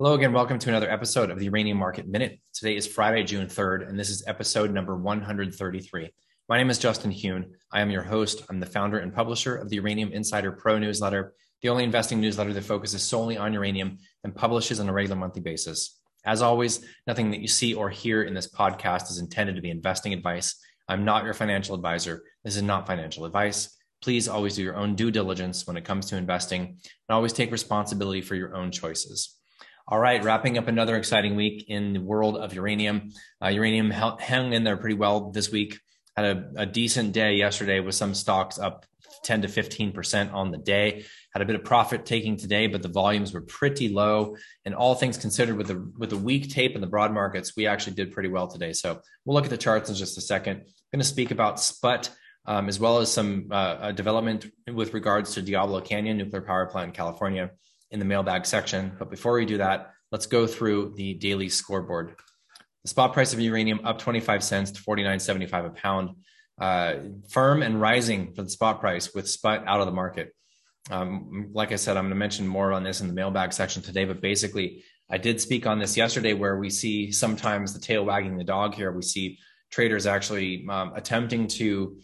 Hello again. Welcome to another episode of the Uranium Market Minute. Today is Friday, June 3rd, and this is episode number 133. My name is Justin Huhn. I am your host. I'm the founder and publisher of the Uranium Insider Pro newsletter, the only investing newsletter that focuses solely on uranium and publishes on a regular monthly basis. As always, nothing that you see or hear in this podcast is intended to be investing advice. I'm not your financial advisor. This is not financial advice. Please always do your own due diligence when it comes to investing and always take responsibility for your own choices. All right, wrapping up another exciting week in the world of uranium. Uh, uranium hung in there pretty well this week. Had a, a, decent day yesterday with some stocks up 10 to 15% on the day. Had a bit of profit taking today, but the volumes were pretty low. And all things considered, with the with the weak tape in the broad markets, we actually did pretty well today. So we'll look at the charts in just a second. I'm going to speak about SPUT. Um, as well as some uh, development with regards to Diablo Canyon nuclear power plant in California in the mailbag section. But before we do that, let's go through the daily scoreboard. The spot price of uranium up 25 cents to 49.75 a pound. Uh, firm and rising for the spot price with Sput out of the market. Um, like I said, I'm going to mention more on this in the mailbag section today, but basically, I did speak on this yesterday where we see sometimes the tail wagging the dog here. We see traders actually um, attempting to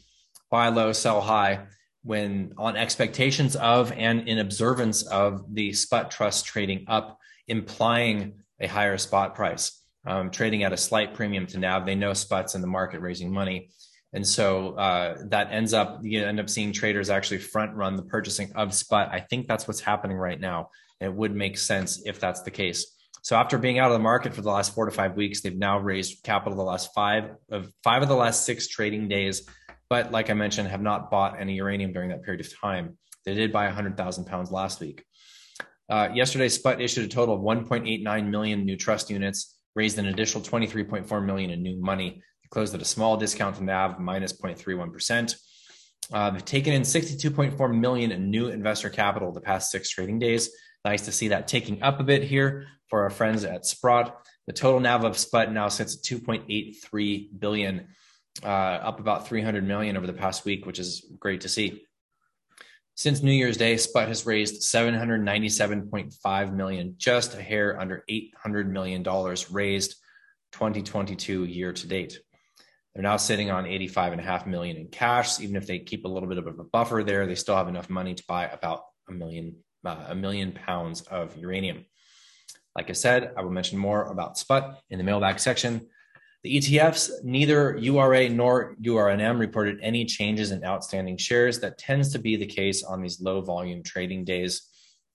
buy low, sell high when on expectations of and in observance of the Sput trust trading up, implying a higher spot price, um, trading at a slight premium to NAV. They know Sput's in the market raising money. And so uh, that ends up, you end up seeing traders actually front run the purchasing of spot. I think that's what's happening right now. It would make sense if that's the case. So after being out of the market for the last four to five weeks, they've now raised capital the last five of five of the last six trading days but like I mentioned, have not bought any uranium during that period of time. They did buy 100,000 pounds last week. Uh, yesterday, Sput issued a total of 1.89 million new trust units, raised an additional 23.4 million in new money. They closed at a small discount to NAV, minus 0.31%. Uh, they've taken in 62.4 million in new investor capital the past six trading days. Nice to see that taking up a bit here for our friends at Sprott. The total NAV of Sput now sits at 2.83 billion uh, up about 300 million over the past week, which is great to see. Since New Year's Day, Sput has raised 797.5 million, just a hair under 800 million dollars raised 2022 year to date. They're now sitting on 85.5 million in cash. Even if they keep a little bit of a buffer there, they still have enough money to buy about a million uh, a million pounds of uranium. Like I said, I will mention more about Sput in the mailbag section. The ETFs, neither URA nor URNM reported any changes in outstanding shares. That tends to be the case on these low volume trading days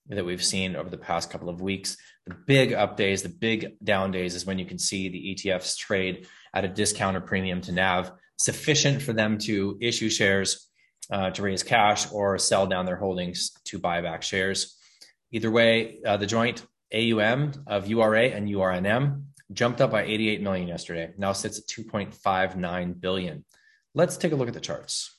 that we've seen over the past couple of weeks. The big up days, the big down days is when you can see the ETFs trade at a discount or premium to NAV, sufficient for them to issue shares uh, to raise cash or sell down their holdings to buy back shares. Either way, uh, the joint AUM of URA and URNM jumped up by 88 million yesterday. Now sits at 2.59 billion. Let's take a look at the charts.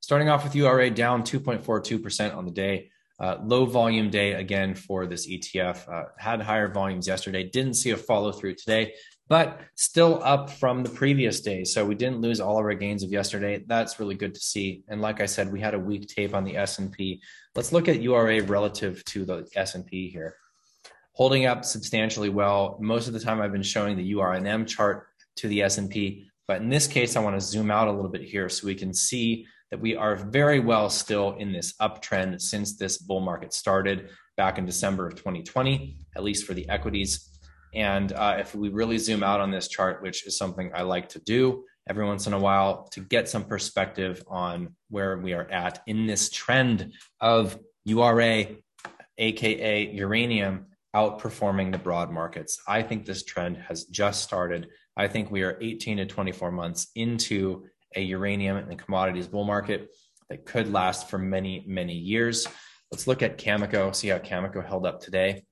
Starting off with URA down 2.42% on the day. Uh, low volume day again for this ETF. Uh, had higher volumes yesterday. Didn't see a follow through today, but still up from the previous day. So we didn't lose all of our gains of yesterday. That's really good to see. And like I said, we had a weak tape on the S&P. Let's look at URA relative to the S&P here holding up substantially well. Most of the time, I've been showing the URNM chart to the S&P, but in this case, I want to zoom out a little bit here so we can see that we are very well still in this uptrend since this bull market started back in December of 2020, at least for the equities. And uh, if we really zoom out on this chart, which is something I like to do every once in a while to get some perspective on where we are at in this trend of URA, aka uranium, outperforming the broad markets. I think this trend has just started. I think we are 18 to 24 months into a uranium and commodities bull market that could last for many, many years. Let's look at Cameco, see how Cameco held up today.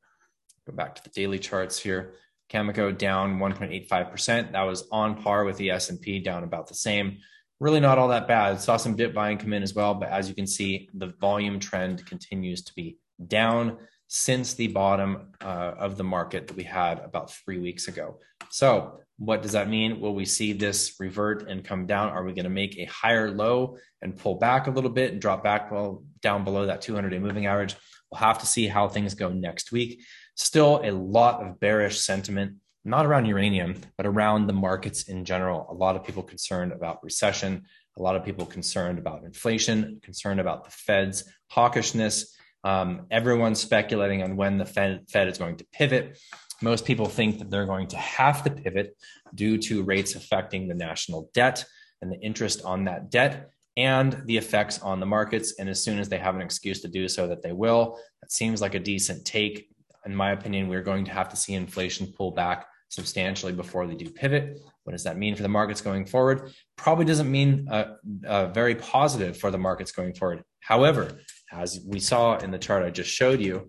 Go back to the daily charts here. Cameco down 1.85%. That was on par with the S&P down about the same. Really not all that bad. Saw some dip buying come in as well, but as you can see, the volume trend continues to be down since the bottom uh, of the market that we had about three weeks ago. So, what does that mean? Will we see this revert and come down? Are we going to make a higher low and pull back a little bit and drop back well down below that 200 day moving average? We'll have to see how things go next week. Still a lot of bearish sentiment, not around uranium, but around the markets in general. A lot of people concerned about recession, a lot of people concerned about inflation, concerned about the Fed's hawkishness. Um, everyone's speculating on when the Fed, Fed is going to pivot. Most people think that they're going to have to pivot due to rates affecting the national debt and the interest on that debt and the effects on the markets. And as soon as they have an excuse to do so, that they will. That seems like a decent take. In my opinion, we're going to have to see inflation pull back substantially before they do pivot. What does that mean for the markets going forward? Probably doesn't mean uh, uh, very positive for the markets going forward. However, as we saw in the chart I just showed you,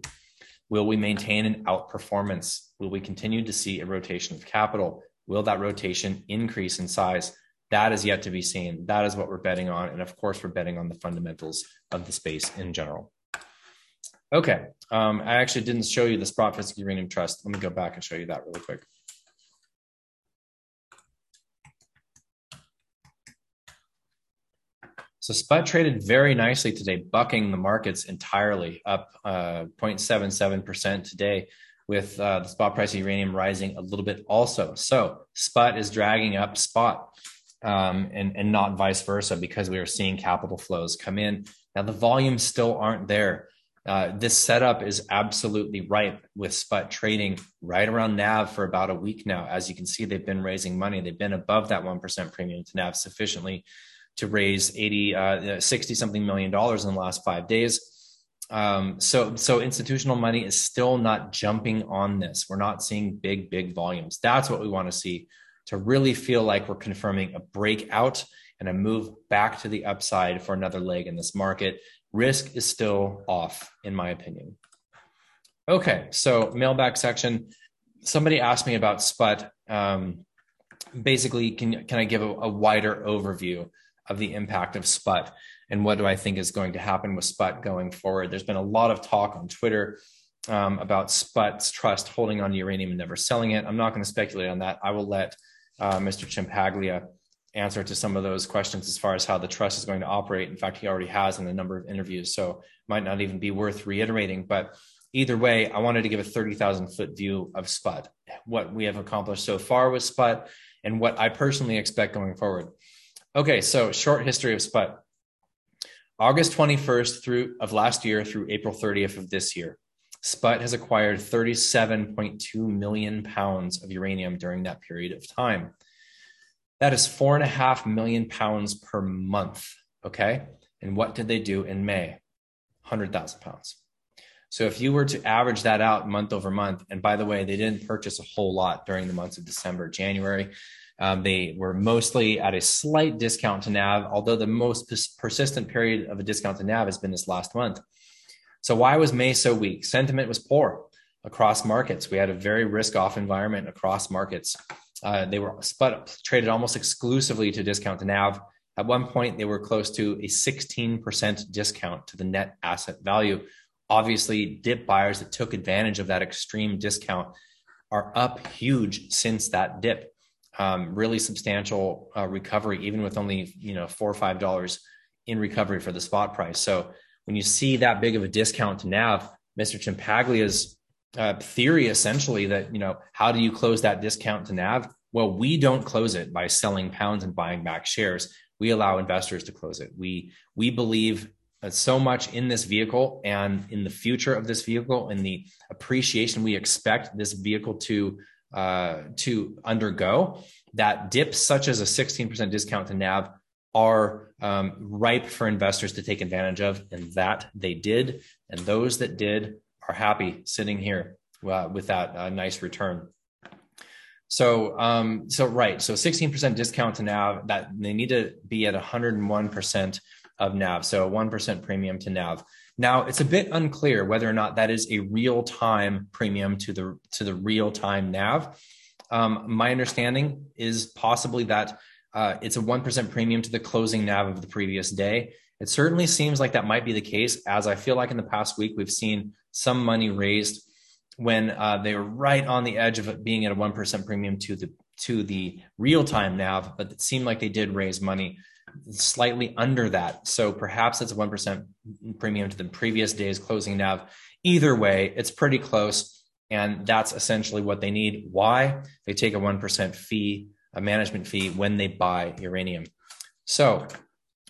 will we maintain an outperformance? Will we continue to see a rotation of capital? Will that rotation increase in size? That is yet to be seen. That is what we're betting on. And of course, we're betting on the fundamentals of the space in general. Okay. Um, I actually didn't show you the Sprott Uranium Trust. Let me go back and show you that really quick. So Sput traded very nicely today, bucking the markets entirely, up uh, 0.77% today, with uh, the spot price of uranium rising a little bit also. So spot is dragging up spot um, and, and not vice versa because we are seeing capital flows come in. Now, the volumes still aren't there. Uh, this setup is absolutely ripe with Sput trading right around NAV for about a week now. As you can see, they've been raising money. They've been above that 1% premium to NAV sufficiently to raise 80, uh, 60 something million dollars in the last five days. Um, so, so institutional money is still not jumping on this. We're not seeing big, big volumes. That's what we want to see to really feel like we're confirming a breakout and a move back to the upside for another leg in this market. Risk is still off, in my opinion. Okay, so mailback section. Somebody asked me about SPUT. Um, basically, can can I give a, a wider overview of the impact of SPUT and what do I think is going to happen with SPUT going forward. There's been a lot of talk on Twitter um, about SPUT's trust holding on uranium and never selling it. I'm not going to speculate on that. I will let uh, Mr. Ciampaglia answer to some of those questions as far as how the trust is going to operate. In fact, he already has in a number of interviews, so might not even be worth reiterating. But either way, I wanted to give a 30,000 foot view of SPUT, what we have accomplished so far with SPUT, and what I personally expect going forward. Okay, so short history of SPUT. August 21st through of last year through April 30th of this year, SPUT has acquired 37.2 million pounds of uranium during that period of time. That is four and a half million pounds per month. Okay. And what did they do in May? 100,000 pounds. So if you were to average that out month over month, and by the way, they didn't purchase a whole lot during the months of December, January. Um, they were mostly at a slight discount to NAV, although the most pers- persistent period of a discount to NAV has been this last month. So why was May so weak? Sentiment was poor across markets. We had a very risk-off environment across markets. Uh, they were Sput, traded almost exclusively to discount to NAV. At one point, they were close to a 16% discount to the net asset value. Obviously, dip buyers that took advantage of that extreme discount are up huge since that dip um, really substantial uh, recovery, even with only you know four or five dollars in recovery for the spot price. So when you see that big of a discount to NAV, Mr. Ciampaglia's uh, theory essentially that you know how do you close that discount to NAV? Well, we don't close it by selling pounds and buying back shares. We allow investors to close it. We we believe so much in this vehicle and in the future of this vehicle and the appreciation we expect this vehicle to uh, to undergo, that dips such as a 16% discount to NAV are um, ripe for investors to take advantage of, and that they did. And those that did are happy sitting here uh, with that uh, nice return. So, um, so right. So 16% discount to NAV that they need to be at 101% of NAV. So a 1% premium to NAV. Now, it's a bit unclear whether or not that is a real time premium to the to the real time NAV. Um, my understanding is possibly that uh, it's a one percent premium to the closing NAV of the previous day. It certainly seems like that might be the case, as I feel like in the past week we've seen some money raised when uh, they were right on the edge of being at a one percent premium to the to the real time NAV, but it seemed like they did raise money slightly under that. So perhaps it's a 1% premium to the previous day's closing NAV. Either way, it's pretty close. And that's essentially what they need. Why? They take a 1% fee, a management fee when they buy uranium. So,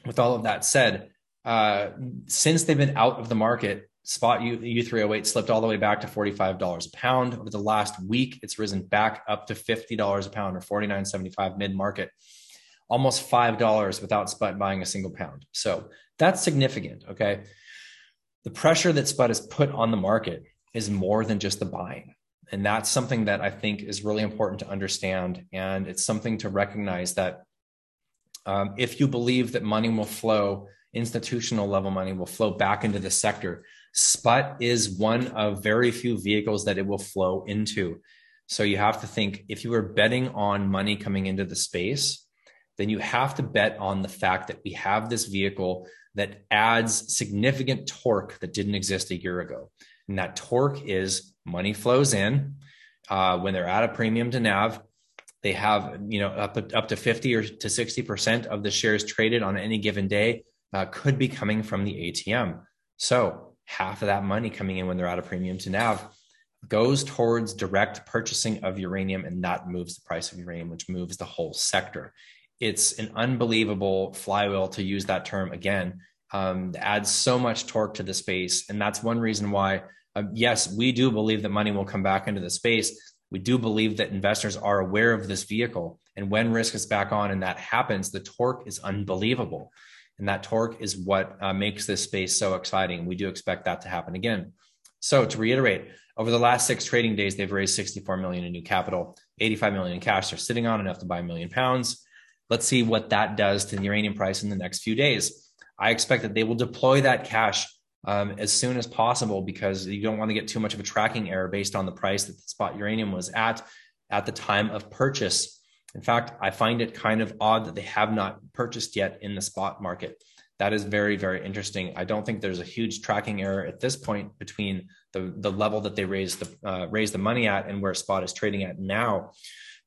with all of that said, uh, since they've been out of the market, spot U, U3O8 slipped all the way back to $45 a pound. Over the last week, it's risen back up to $50 a pound or $49.75 mid market, almost $5 without Sput buying a single pound. So that's significant. Okay. The pressure that Sput has put on the market is more than just the buying. And that's something that I think is really important to understand. And it's something to recognize that um, if you believe that money will flow, institutional level money will flow back into the sector, Sput is one of very few vehicles that it will flow into. So you have to think if you were betting on money coming into the space, then you have to bet on the fact that we have this vehicle that adds significant torque that didn't exist a year ago. And that torque is money flows in uh, when they're at a premium to NAV. They have, you know, up, up to 50 or to 60% of the shares traded on any given day uh, could be coming from the ATM. So half of that money coming in when they're at a premium to NAV goes towards direct purchasing of uranium, and that moves the price of uranium, which moves the whole sector. It's an unbelievable flywheel to use that term again. Um, adds so much torque to the space, and that's one reason why. Uh, yes, we do believe that money will come back into the space. We do believe that investors are aware of this vehicle, and when risk is back on and that happens, the torque is unbelievable. And that torque is what uh, makes this space so exciting. We do expect that to happen again. So to reiterate, over the last six trading days, they've raised 64 million in new capital, 85 million in cash. They're sitting on enough to buy a million pounds. Let's see what that does to the uranium price in the next few days. I expect that they will deploy that cash um, as soon as possible because you don't want to get too much of a tracking error based on the price that the spot uranium was at at the time of purchase in fact, I find it kind of odd that they have not purchased yet in the spot market. That is very, very interesting. I don't think there's a huge tracking error at this point between the, the level that they raised the uh, raised the money at and where spot is trading at now.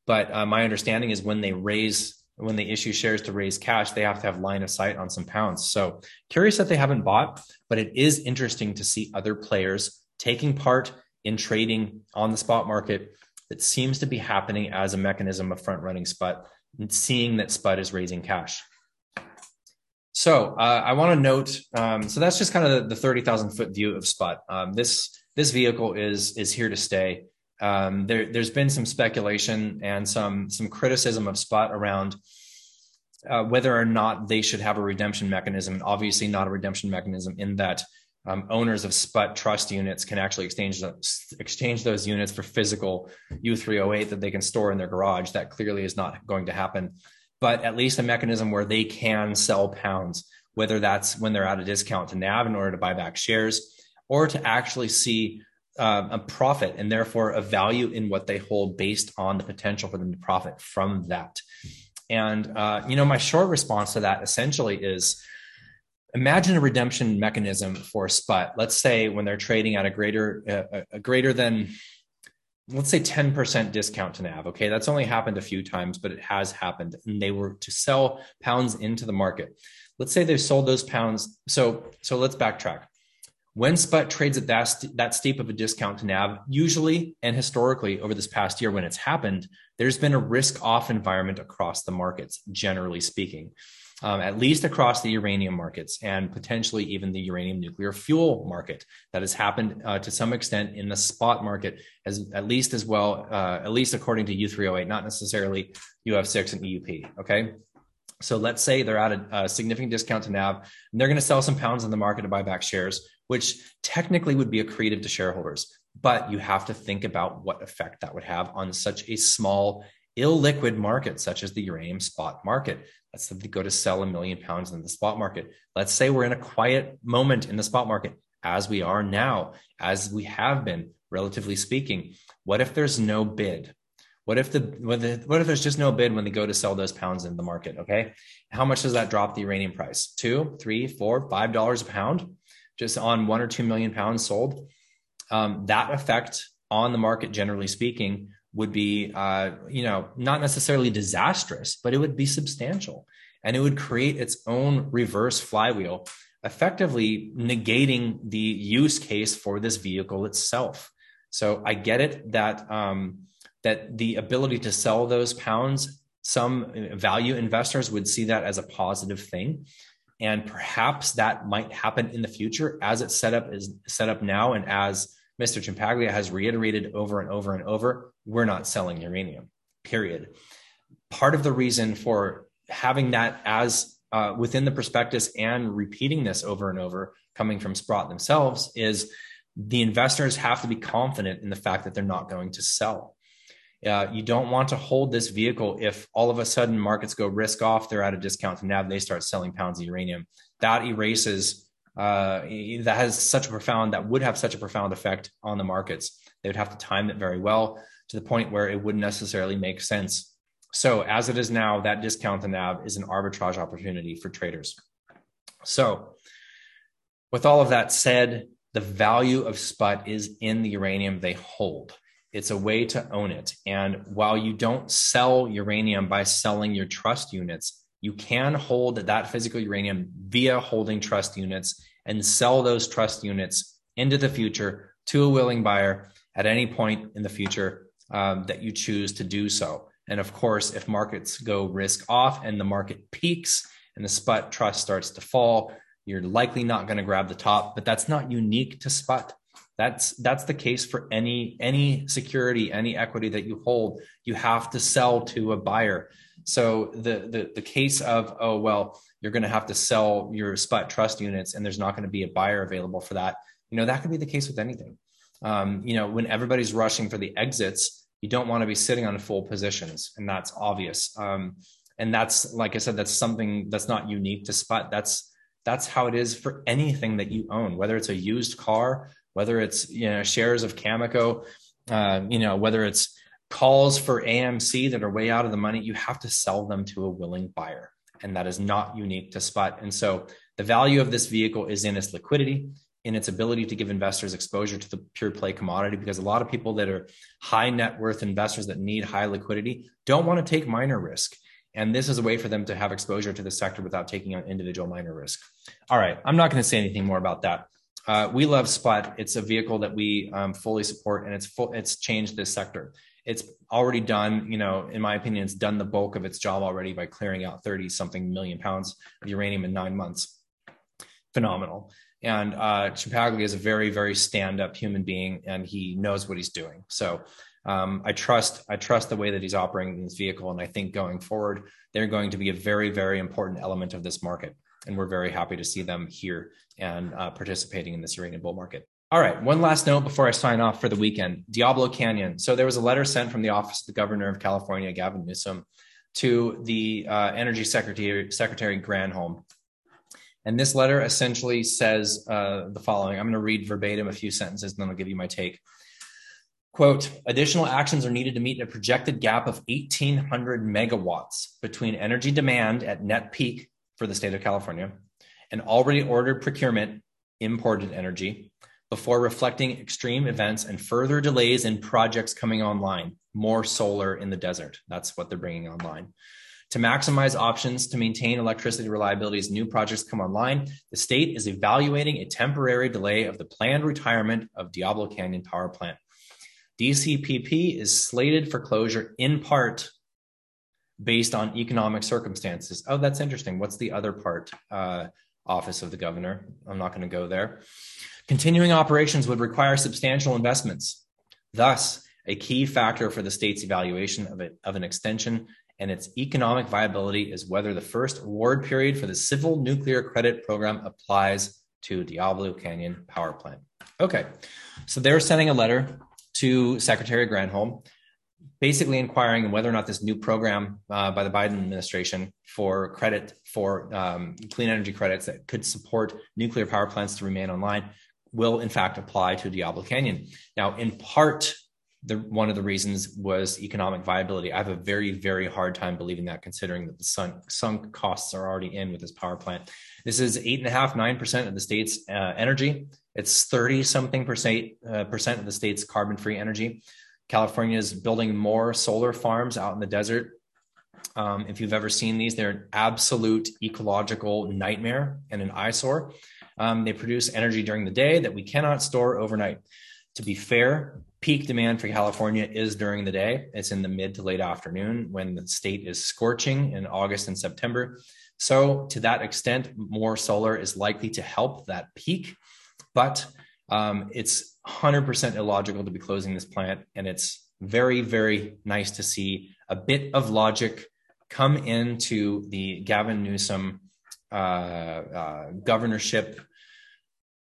But uh, my understanding is when they raise when they issue shares to raise cash, they have to have line of sight on some pounds. So curious that they haven't bought, but it is interesting to see other players taking part in trading on the spot market that seems to be happening as a mechanism of front running Sput and seeing that Sput is raising cash. So uh, I want to note, um, so that's just kind of the, 30,000 foot view of Sput. Um, this this vehicle is is here to stay. Um, there, has been some speculation and some some criticism of Sput around uh, whether or not they should have a redemption mechanism. and Obviously, not a redemption mechanism in that um, owners of SPUT trust units can actually exchange exchange those units for physical U3O8 that they can store in their garage. That clearly is not going to happen, but at least a mechanism where they can sell pounds, whether that's when they're at a discount to NAV in order to buy back shares or to actually see uh, a profit and therefore a value in what they hold based on the potential for them to profit from that. And, uh, you know, my short response to that essentially is, imagine a redemption mechanism for sput let's say when they're trading at a greater uh, a greater than let's say 10% discount to nav okay? That's only happened a few times but it has happened and they were to sell pounds into the market. Let's say they've sold those pounds so so let's backtrack when sput trades at that, that steep of a discount to nav usually and historically over this past year when it's happened there's been a risk off environment across the markets generally speaking um, at least across the uranium markets and potentially even the uranium nuclear fuel market. That has happened uh, to some extent in the spot market, as at least as well, uh, at least according to U3O8, not necessarily UF6 and EUP. Okay. So let's say they're at a, a significant discount to NAV, and they're going to sell some pounds in the market to buy back shares, which technically would be accretive to shareholders. But you have to think about what effect that would have on such a small illiquid market, such as the uranium spot market. Let's say they go to sell a million pounds in the spot market. Let's say we're in a quiet moment in the spot market, as we are now, as we have been, relatively speaking. What if there's no bid? What if the what, if, what if there's just no bid when they go to sell those pounds in the market? Okay, how much does that drop the uranium price? Two, three, four, five dollars a pound, just on one or two million pounds sold. Um, that effect on the market, generally speaking, would be, uh, you know, not necessarily disastrous, but it would be substantial, and it would create its own reverse flywheel, effectively negating the use case for this vehicle itself. So I get it that um, that the ability to sell those pounds, some value investors would see that as a positive thing. And perhaps that might happen in the future as it's set up is set up now. And as Mr. Ciampaglia has reiterated over and over and over, we're not selling uranium, period. Part of the reason for having that as uh, within the prospectus and repeating this over and over coming from Sprott themselves is the investors have to be confident in the fact that they're not going to sell. Uh, you don't want to hold this vehicle if all of a sudden markets go risk off, they're at a discount to NAV, they start selling pounds of uranium. That erases, uh, that has such a profound, that would have such a profound effect on the markets. They would have to time it very well to the point where it wouldn't necessarily make sense. So, as it is now, that discount to NAV is an arbitrage opportunity for traders. So, with all of that said, the value of SPUT is in the uranium they hold. It's a way to own it. And while you don't sell uranium by selling your trust units, you can hold that physical uranium via holding trust units and sell those trust units into the future to a willing buyer at any point in the future um, that you choose to do so. And of course, if markets go risk off and the market peaks and the SPUT trust starts to fall, you're likely not going to grab the top, but that's not unique to SPUT. That's that's the case for any any security, any equity that you hold. You have to sell to a buyer. So the the the case of oh well, you're going to have to sell your SPUT trust units, and there's not going to be a buyer available for that. You know that could be the case with anything. Um, you know when everybody's rushing for the exits, you don't want to be sitting on full positions, and that's obvious. Um, and that's like I said, that's something that's not unique to SPUT. That's that's how it is for anything that you own, whether it's a used car, whether it's you know shares of Cameco, uh, you know whether it's calls for AMC that are way out of the money, you have to sell them to a willing buyer, and that is not unique to SPUT. And so the value of this vehicle is in its liquidity, in its ability to give investors exposure to the pure play commodity because a lot of people that are high net worth investors that need high liquidity don't want to take miner risk and this is a way for them to have exposure to the sector without taking on individual miner risk. All right, I'm not going to say anything more about that. Uh, we love SPUT. It's a vehicle that we um, fully support, and it's full, it's changed this sector. It's already done, you know, in my opinion, it's done the bulk of its job already by clearing out 30 something million pounds of uranium in nine months. Phenomenal. And uh, Ciampaglia is a very, very stand up human being, and he knows what he's doing. So um, I trust I trust the way that he's operating this vehicle, and I think going forward, they're going to be a very very important element of this market, and we're very happy to see them here and uh, participating in this uranium bull market. All right, one last note before I sign off for the weekend: Diablo Canyon. So there was a letter sent from the office of the governor of California, Gavin Newsom, to the uh, Energy Secretary Secretary Granholm. And this letter essentially says uh, the following. I'm going to read verbatim a few sentences, and then I'll give you my take. Quote, additional actions are needed to meet a projected gap of 1,800 megawatts between energy demand at net peak for the state of California and already ordered procurement imported energy before reflecting extreme events and further delays in projects coming online, more solar in the desert. That's what they're bringing online. To maximize options to maintain electricity reliability as new projects come online, the state is evaluating a temporary delay of the planned retirement of Diablo Canyon Power Plant DCPP is slated for closure in part based on economic circumstances. Oh, that's interesting. What's the other part? Uh, Office of the Governor. I'm not going to go there. Continuing operations would require substantial investments. Thus, a key factor for the state's evaluation of, it, of an extension and its economic viability is whether the first award period for the Civil Nuclear Credit Program applies to Diablo Canyon Power Plant. Okay, so they're sending a letter to Secretary Granholm, basically inquiring whether or not this new program uh, by the Biden administration for credit for um, clean energy credits that could support nuclear power plants to remain online will in fact apply to Diablo Canyon. Now, in part, the, one of the reasons was economic viability. I have a very, very hard time believing that, considering that the sunk, sunk costs are already in with this power plant. This is eight and a half, nine percent of the state's uh, energy. It's 30 something percent, uh, percent of the state's carbon free energy. California is building more solar farms out in the desert. Um, if you've ever seen these, they're an absolute ecological nightmare and an eyesore. Um, they produce energy during the day that we cannot store overnight. To be fair, peak demand for California is during the day. It's in the mid to late afternoon when the state is scorching in August and September. So, to that extent, more solar is likely to help that peak, but um, it's 100% illogical to be closing this plant. And it's very, very nice to see a bit of logic come into the Gavin Newsom uh, uh, governorship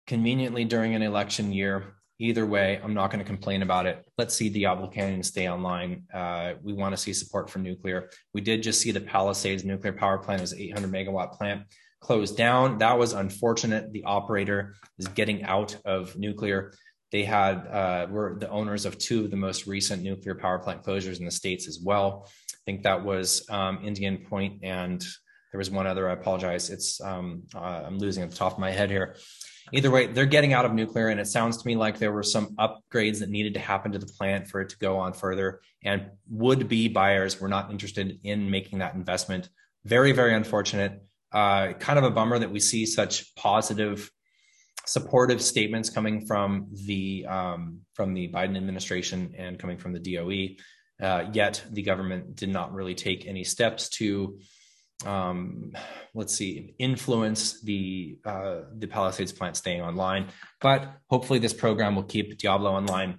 conveniently during an election year. Either way, I'm not going to complain about it. Let's see Diablo Canyon stay online. Uh, we want to see support for nuclear. We did just see the Palisades nuclear power plant is 800 megawatt plant closed down. That was unfortunate. The operator is getting out of nuclear. They had uh, were the owners of two of the most recent nuclear power plant closures in the states as well. I think that was um, Indian Point and there was one other. I apologize. It's um, uh, I'm losing at the top of my head here. Either way, they're getting out of nuclear, and it sounds to me like there were some upgrades that needed to happen to the plant for it to go on further. And would be buyers were not interested in making that investment. Very, very unfortunate. Uh, kind of a bummer that we see such positive, supportive statements coming from the um, from the Biden administration and coming from the DOE. Uh, yet the government did not really take any steps to um, let's see, influence the uh, the Palisades plant staying online. But hopefully, this program will keep Diablo online.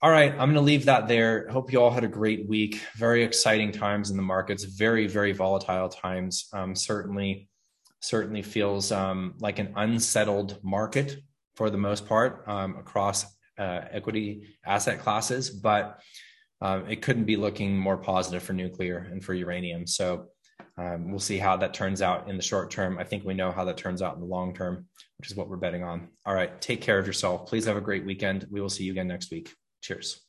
All right, I'm going to leave that there. Hope you all had a great week. Very exciting times in the markets. Very very volatile times. Um, certainly, certainly feels um, like an unsettled market for the most part um, across uh, equity asset classes, but um, it couldn't be looking more positive for nuclear and for uranium. So um, we'll see how that turns out in the short term. I think we know how that turns out in the long term, which is what we're betting on. All right. Take care of yourself. Please have a great weekend. We will see you again next week. Cheers.